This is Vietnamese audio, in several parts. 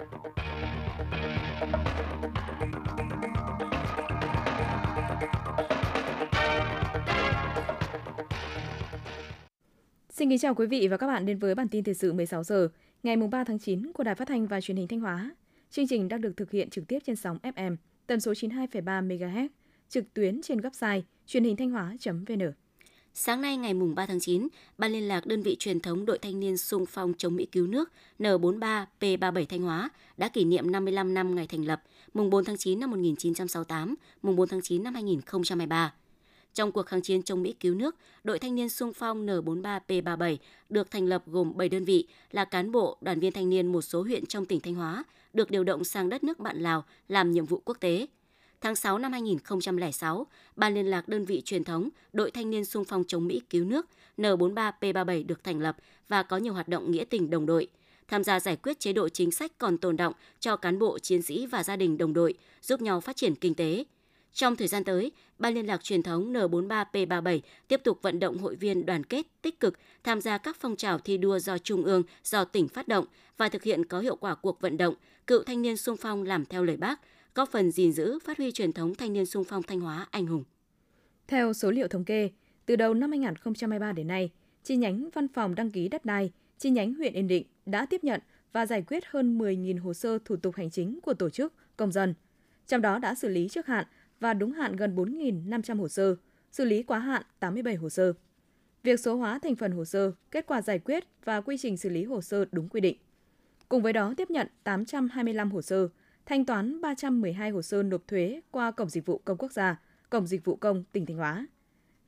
Xin kính chào quý vị và các bạn đến với bản tin thời sự 16 giờ ngày 3 tháng 9 của Đài Phát thanh và Truyền hình Thanh Hóa. Chương trình đang được thực hiện trực tiếp trên sóng FM tần số 92,3 MHz, trực tuyến trên website truyền hình thanh hóa.vn. Sáng nay ngày mùng 3 tháng 9, Ban liên lạc đơn vị truyền thống đội thanh niên sung phong chống Mỹ cứu nước N43 P37 Thanh Hóa đã kỷ niệm 55 năm ngày thành lập, mùng 4 tháng 9 năm 1968, mùng 4 tháng 9 năm 2023. Trong cuộc kháng chiến chống Mỹ cứu nước, đội thanh niên sung phong N43P37 được thành lập gồm 7 đơn vị là cán bộ, đoàn viên thanh niên một số huyện trong tỉnh Thanh Hóa, được điều động sang đất nước bạn Lào làm nhiệm vụ quốc tế. Tháng 6 năm 2006, Ban liên lạc đơn vị truyền thống đội thanh niên sung phong chống Mỹ cứu nước N43P37 được thành lập và có nhiều hoạt động nghĩa tình đồng đội tham gia giải quyết chế độ chính sách còn tồn động cho cán bộ, chiến sĩ và gia đình đồng đội, giúp nhau phát triển kinh tế. Trong thời gian tới, Ban liên lạc truyền thống N43P37 tiếp tục vận động hội viên đoàn kết, tích cực tham gia các phong trào thi đua do Trung ương, do tỉnh phát động và thực hiện có hiệu quả cuộc vận động cựu thanh niên sung phong làm theo lời bác, góp phần gìn giữ, phát huy truyền thống thanh niên sung phong Thanh Hóa anh hùng. Theo số liệu thống kê, từ đầu năm 2023 đến nay, chi nhánh văn phòng đăng ký đất đai, chi nhánh huyện Yên Định đã tiếp nhận và giải quyết hơn 10.000 hồ sơ thủ tục hành chính của tổ chức, công dân. Trong đó đã xử lý trước hạn và đúng hạn gần 4.500 hồ sơ, xử lý quá hạn 87 hồ sơ. Việc số hóa thành phần hồ sơ, kết quả giải quyết và quy trình xử lý hồ sơ đúng quy định. Cùng với đó tiếp nhận 825 hồ sơ, thanh toán 312 hồ sơ nộp thuế qua Cổng Dịch vụ Công Quốc gia, Cổng Dịch vụ Công tỉnh Thanh Hóa.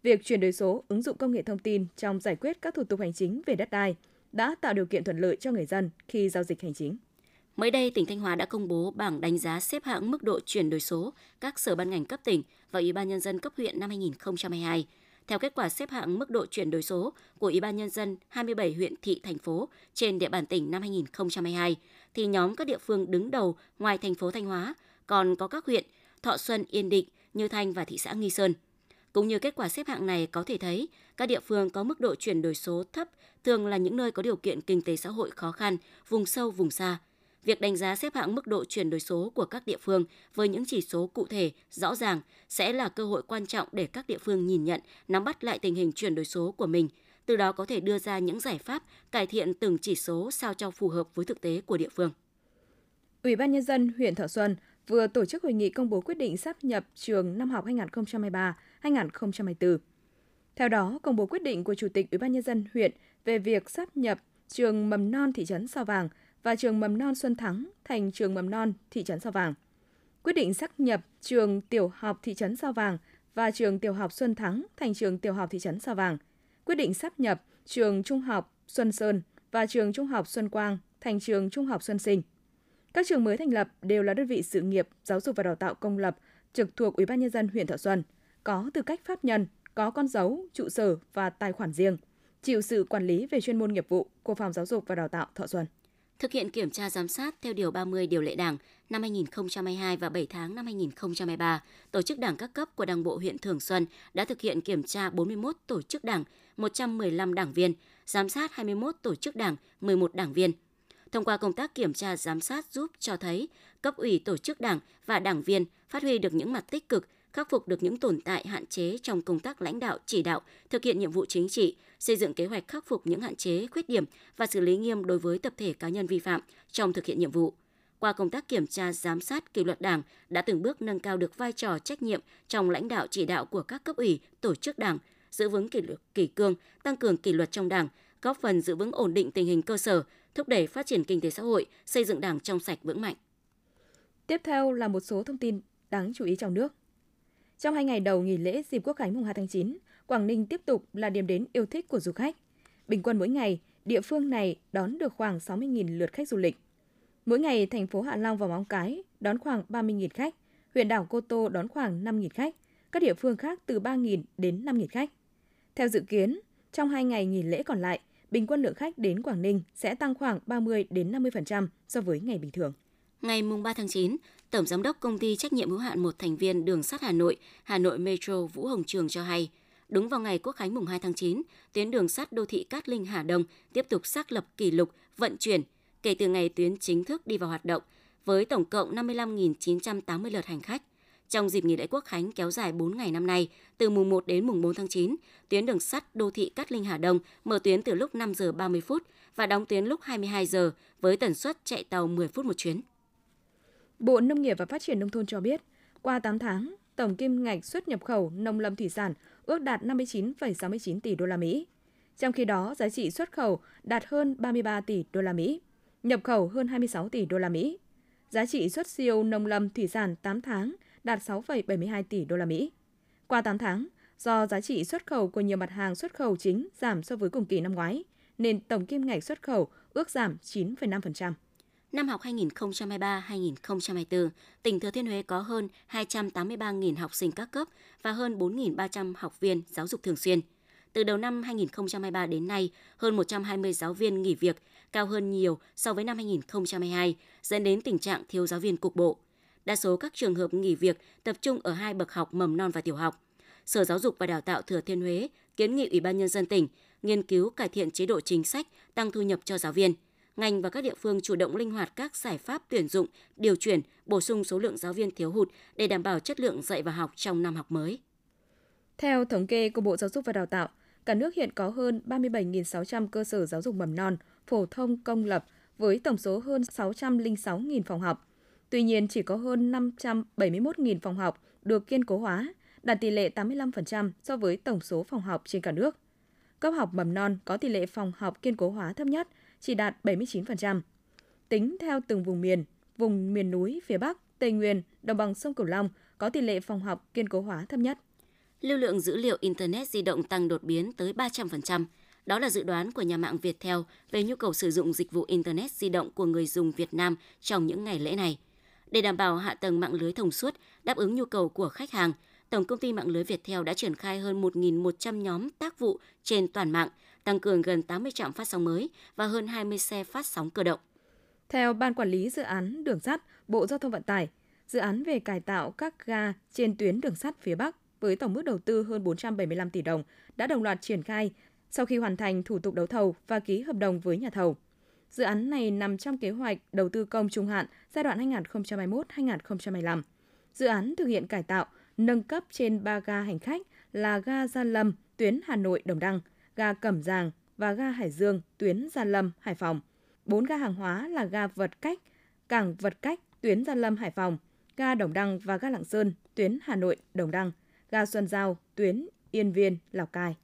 Việc chuyển đổi số, ứng dụng công nghệ thông tin trong giải quyết các thủ tục hành chính về đất đai đã tạo điều kiện thuận lợi cho người dân khi giao dịch hành chính. Mới đây, tỉnh Thanh Hóa đã công bố bảng đánh giá xếp hạng mức độ chuyển đổi số các sở ban ngành cấp tỉnh và Ủy ban Nhân dân cấp huyện năm 2022. Theo kết quả xếp hạng mức độ chuyển đổi số của Ủy ban Nhân dân 27 huyện thị thành phố trên địa bàn tỉnh năm 2022, thì nhóm các địa phương đứng đầu ngoài thành phố Thanh Hóa còn có các huyện Thọ Xuân, Yên Định, Như Thanh và thị xã Nghi Sơn. Cũng như kết quả xếp hạng này có thể thấy, các địa phương có mức độ chuyển đổi số thấp thường là những nơi có điều kiện kinh tế xã hội khó khăn, vùng sâu, vùng xa – việc đánh giá xếp hạng mức độ chuyển đổi số của các địa phương với những chỉ số cụ thể, rõ ràng sẽ là cơ hội quan trọng để các địa phương nhìn nhận, nắm bắt lại tình hình chuyển đổi số của mình, từ đó có thể đưa ra những giải pháp cải thiện từng chỉ số sao cho phù hợp với thực tế của địa phương. Ủy ban nhân dân huyện Thọ Xuân vừa tổ chức hội nghị công bố quyết định sắp nhập trường năm học 2023-2024. Theo đó, công bố quyết định của Chủ tịch Ủy ban nhân dân huyện về việc sắp nhập trường mầm non thị trấn Sao Vàng và trường mầm non Xuân Thắng thành trường mầm non thị trấn Sao Vàng. Quyết định xác nhập trường tiểu học thị trấn Sao Vàng và trường tiểu học Xuân Thắng thành trường tiểu học thị trấn Sao Vàng. Quyết định sắp nhập trường trung học Xuân Sơn và trường trung học Xuân Quang thành trường trung học Xuân Sinh. Các trường mới thành lập đều là đơn vị sự nghiệp giáo dục và đào tạo công lập trực thuộc Ủy ban nhân dân huyện Thọ Xuân, có tư cách pháp nhân, có con dấu, trụ sở và tài khoản riêng, chịu sự quản lý về chuyên môn nghiệp vụ của Phòng Giáo dục và Đào tạo Thọ Xuân thực hiện kiểm tra giám sát theo Điều 30 Điều lệ Đảng năm 2022 và 7 tháng năm 2023, Tổ chức Đảng các cấp của Đảng bộ huyện Thường Xuân đã thực hiện kiểm tra 41 tổ chức đảng, 115 đảng viên, giám sát 21 tổ chức đảng, 11 đảng viên. Thông qua công tác kiểm tra giám sát giúp cho thấy cấp ủy tổ chức đảng và đảng viên phát huy được những mặt tích cực, khắc phục được những tồn tại hạn chế trong công tác lãnh đạo, chỉ đạo, thực hiện nhiệm vụ chính trị, xây dựng kế hoạch khắc phục những hạn chế, khuyết điểm và xử lý nghiêm đối với tập thể cá nhân vi phạm trong thực hiện nhiệm vụ. Qua công tác kiểm tra, giám sát, kỷ luật Đảng đã từng bước nâng cao được vai trò trách nhiệm trong lãnh đạo chỉ đạo của các cấp ủy, tổ chức Đảng, giữ vững kỷ luật kỷ cương, tăng cường kỷ luật trong Đảng, góp phần giữ vững ổn định tình hình cơ sở, thúc đẩy phát triển kinh tế xã hội, xây dựng Đảng trong sạch vững mạnh. Tiếp theo là một số thông tin đáng chú ý trong nước. Trong hai ngày đầu nghỉ lễ dịp Quốc khánh mùng 2 tháng 9, Quảng Ninh tiếp tục là điểm đến yêu thích của du khách. Bình quân mỗi ngày, địa phương này đón được khoảng 60.000 lượt khách du lịch. Mỗi ngày, thành phố Hạ Long và Móng Cái đón khoảng 30.000 khách, huyện đảo Cô Tô đón khoảng 5.000 khách, các địa phương khác từ 3.000 đến 5.000 khách. Theo dự kiến, trong hai ngày nghỉ lễ còn lại, bình quân lượng khách đến Quảng Ninh sẽ tăng khoảng 30 đến 50% so với ngày bình thường. Ngày mùng 3 tháng 9, Tổng Giám đốc Công ty Trách nhiệm hữu hạn một thành viên Đường sắt Hà Nội, Hà Nội Metro Vũ Hồng Trường cho hay, đúng vào ngày Quốc khánh mùng 2 tháng 9, tuyến đường sắt đô thị Cát Linh Hà Đông tiếp tục xác lập kỷ lục vận chuyển kể từ ngày tuyến chính thức đi vào hoạt động, với tổng cộng 55.980 lượt hành khách. Trong dịp nghỉ lễ Quốc khánh kéo dài 4 ngày năm nay, từ mùng 1 đến mùng 4 tháng 9, tuyến đường sắt đô thị Cát Linh Hà Đông mở tuyến từ lúc 5 giờ 30 phút và đóng tuyến lúc 22 giờ với tần suất chạy tàu 10 phút một chuyến. Bộ Nông nghiệp và Phát triển Nông thôn cho biết, qua 8 tháng, tổng kim ngạch xuất nhập khẩu nông lâm thủy sản ước đạt 59,69 tỷ đô la Mỹ. Trong khi đó, giá trị xuất khẩu đạt hơn 33 tỷ đô la Mỹ, nhập khẩu hơn 26 tỷ đô la Mỹ. Giá trị xuất siêu nông lâm thủy sản 8 tháng đạt 6,72 tỷ đô la Mỹ. Qua 8 tháng, do giá trị xuất khẩu của nhiều mặt hàng xuất khẩu chính giảm so với cùng kỳ năm ngoái, nên tổng kim ngạch xuất khẩu ước giảm 9,5%. Năm học 2023-2024, tỉnh Thừa Thiên Huế có hơn 283.000 học sinh các cấp và hơn 4.300 học viên giáo dục thường xuyên. Từ đầu năm 2023 đến nay, hơn 120 giáo viên nghỉ việc, cao hơn nhiều so với năm 2022, dẫn đến tình trạng thiếu giáo viên cục bộ. Đa số các trường hợp nghỉ việc tập trung ở hai bậc học mầm non và tiểu học. Sở Giáo dục và Đào tạo Thừa Thiên Huế kiến nghị Ủy ban Nhân dân tỉnh nghiên cứu cải thiện chế độ chính sách, tăng thu nhập cho giáo viên – ngành và các địa phương chủ động linh hoạt các giải pháp tuyển dụng, điều chuyển, bổ sung số lượng giáo viên thiếu hụt để đảm bảo chất lượng dạy và học trong năm học mới. Theo thống kê của Bộ Giáo dục và Đào tạo, cả nước hiện có hơn 37.600 cơ sở giáo dục mầm non, phổ thông công lập với tổng số hơn 606.000 phòng học. Tuy nhiên, chỉ có hơn 571.000 phòng học được kiên cố hóa, đạt tỷ lệ 85% so với tổng số phòng học trên cả nước. Cấp học mầm non có tỷ lệ phòng học kiên cố hóa thấp nhất chỉ đạt 79%. Tính theo từng vùng miền, vùng miền núi phía Bắc, Tây Nguyên, đồng bằng sông Cửu Long có tỷ lệ phòng học kiên cố hóa thấp nhất. Lưu lượng dữ liệu Internet di động tăng đột biến tới 300%. Đó là dự đoán của nhà mạng Viettel về nhu cầu sử dụng dịch vụ Internet di động của người dùng Việt Nam trong những ngày lễ này. Để đảm bảo hạ tầng mạng lưới thông suốt, đáp ứng nhu cầu của khách hàng, Tổng công ty mạng lưới Viettel đã triển khai hơn 1.100 nhóm tác vụ trên toàn mạng, tăng cường gần 80 trạm phát sóng mới và hơn 20 xe phát sóng cơ động. Theo Ban Quản lý Dự án Đường sắt, Bộ Giao thông Vận tải, dự án về cải tạo các ga trên tuyến đường sắt phía Bắc với tổng mức đầu tư hơn 475 tỷ đồng đã đồng loạt triển khai sau khi hoàn thành thủ tục đấu thầu và ký hợp đồng với nhà thầu. Dự án này nằm trong kế hoạch đầu tư công trung hạn giai đoạn 2021-2025. Dự án thực hiện cải tạo, nâng cấp trên 3 ga hành khách là ga Gia Lâm, tuyến Hà Nội Đồng Đăng, ga Cẩm Giàng và ga Hải Dương, tuyến Gia Lâm, Hải Phòng. 4 ga hàng hóa là ga Vật Cách, Cảng Vật Cách, tuyến Gia Lâm, Hải Phòng, ga Đồng Đăng và ga Lạng Sơn, tuyến Hà Nội, Đồng Đăng, ga Xuân Giao, tuyến Yên Viên, Lào Cai.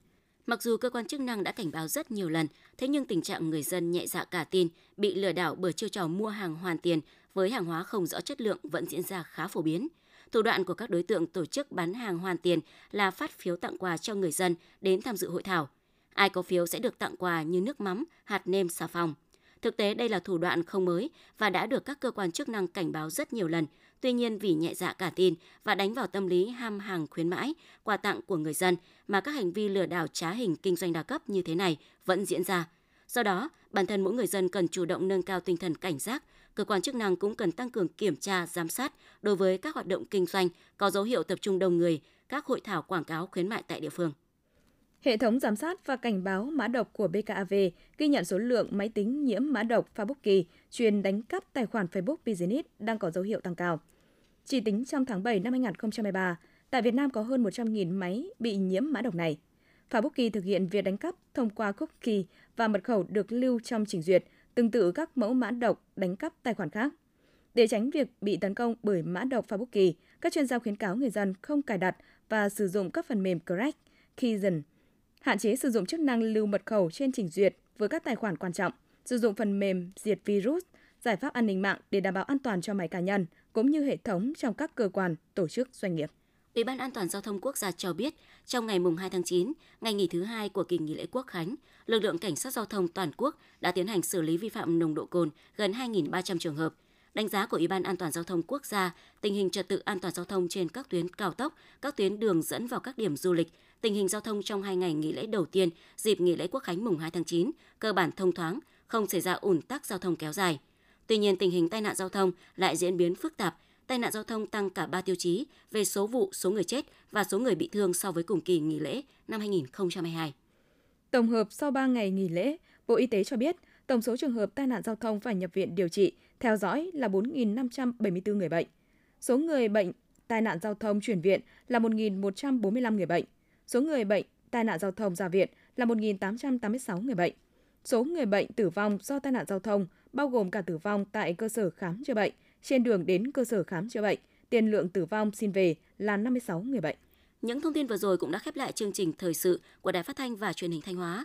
Mặc dù cơ quan chức năng đã cảnh báo rất nhiều lần, thế nhưng tình trạng người dân nhẹ dạ cả tin, bị lừa đảo bởi chiêu trò mua hàng hoàn tiền với hàng hóa không rõ chất lượng vẫn diễn ra khá phổ biến. Thủ đoạn của các đối tượng tổ chức bán hàng hoàn tiền là phát phiếu tặng quà cho người dân đến tham dự hội thảo. Ai có phiếu sẽ được tặng quà như nước mắm, hạt nêm, xà phòng. Thực tế đây là thủ đoạn không mới và đã được các cơ quan chức năng cảnh báo rất nhiều lần. Tuy nhiên vì nhẹ dạ cả tin và đánh vào tâm lý ham hàng khuyến mãi, quà tặng của người dân mà các hành vi lừa đảo trá hình kinh doanh đa cấp như thế này vẫn diễn ra. Do đó, bản thân mỗi người dân cần chủ động nâng cao tinh thần cảnh giác, cơ quan chức năng cũng cần tăng cường kiểm tra, giám sát đối với các hoạt động kinh doanh có dấu hiệu tập trung đông người, các hội thảo quảng cáo khuyến mại tại địa phương. Hệ thống giám sát và cảnh báo mã độc của BKAV ghi nhận số lượng máy tính nhiễm mã độc Fabuki chuyên đánh cắp tài khoản Facebook Business đang có dấu hiệu tăng cao. Chỉ tính trong tháng 7 năm 2023, tại Việt Nam có hơn 100.000 máy bị nhiễm mã độc này. Fabuki thực hiện việc đánh cắp thông qua cookie và mật khẩu được lưu trong trình duyệt, tương tự các mẫu mã độc đánh cắp tài khoản khác. Để tránh việc bị tấn công bởi mã độc Fabuki, các chuyên gia khuyến cáo người dân không cài đặt và sử dụng các phần mềm Crack, Keygen, hạn chế sử dụng chức năng lưu mật khẩu trên trình duyệt với các tài khoản quan trọng, sử dụng phần mềm diệt virus, giải pháp an ninh mạng để đảm bảo an toàn cho máy cá nhân cũng như hệ thống trong các cơ quan, tổ chức, doanh nghiệp. Ủy ban An toàn giao thông quốc gia cho biết, trong ngày mùng 2 tháng 9, ngày nghỉ thứ hai của kỳ nghỉ lễ Quốc khánh, lực lượng cảnh sát giao thông toàn quốc đã tiến hành xử lý vi phạm nồng độ cồn gần 2.300 trường hợp. Đánh giá của Ủy ban An toàn giao thông quốc gia, tình hình trật tự an toàn giao thông trên các tuyến cao tốc, các tuyến đường dẫn vào các điểm du lịch, tình hình giao thông trong hai ngày nghỉ lễ đầu tiên dịp nghỉ lễ Quốc khánh mùng 2 tháng 9 cơ bản thông thoáng, không xảy ra ủn tắc giao thông kéo dài. Tuy nhiên, tình hình tai nạn giao thông lại diễn biến phức tạp, tai nạn giao thông tăng cả 3 tiêu chí về số vụ, số người chết và số người bị thương so với cùng kỳ nghỉ lễ năm 2022. Tổng hợp sau 3 ngày nghỉ lễ, Bộ Y tế cho biết Tổng số trường hợp tai nạn giao thông phải nhập viện điều trị, theo dõi là 4.574 người bệnh. Số người bệnh tai nạn giao thông chuyển viện là 1.145 người bệnh. Số người bệnh tai nạn giao thông ra viện là 1.886 người bệnh. Số người bệnh tử vong do tai nạn giao thông bao gồm cả tử vong tại cơ sở khám chữa bệnh, trên đường đến cơ sở khám chữa bệnh, tiền lượng tử vong xin về là 56 người bệnh. Những thông tin vừa rồi cũng đã khép lại chương trình thời sự của Đài Phát thanh và Truyền hình Thanh Hóa.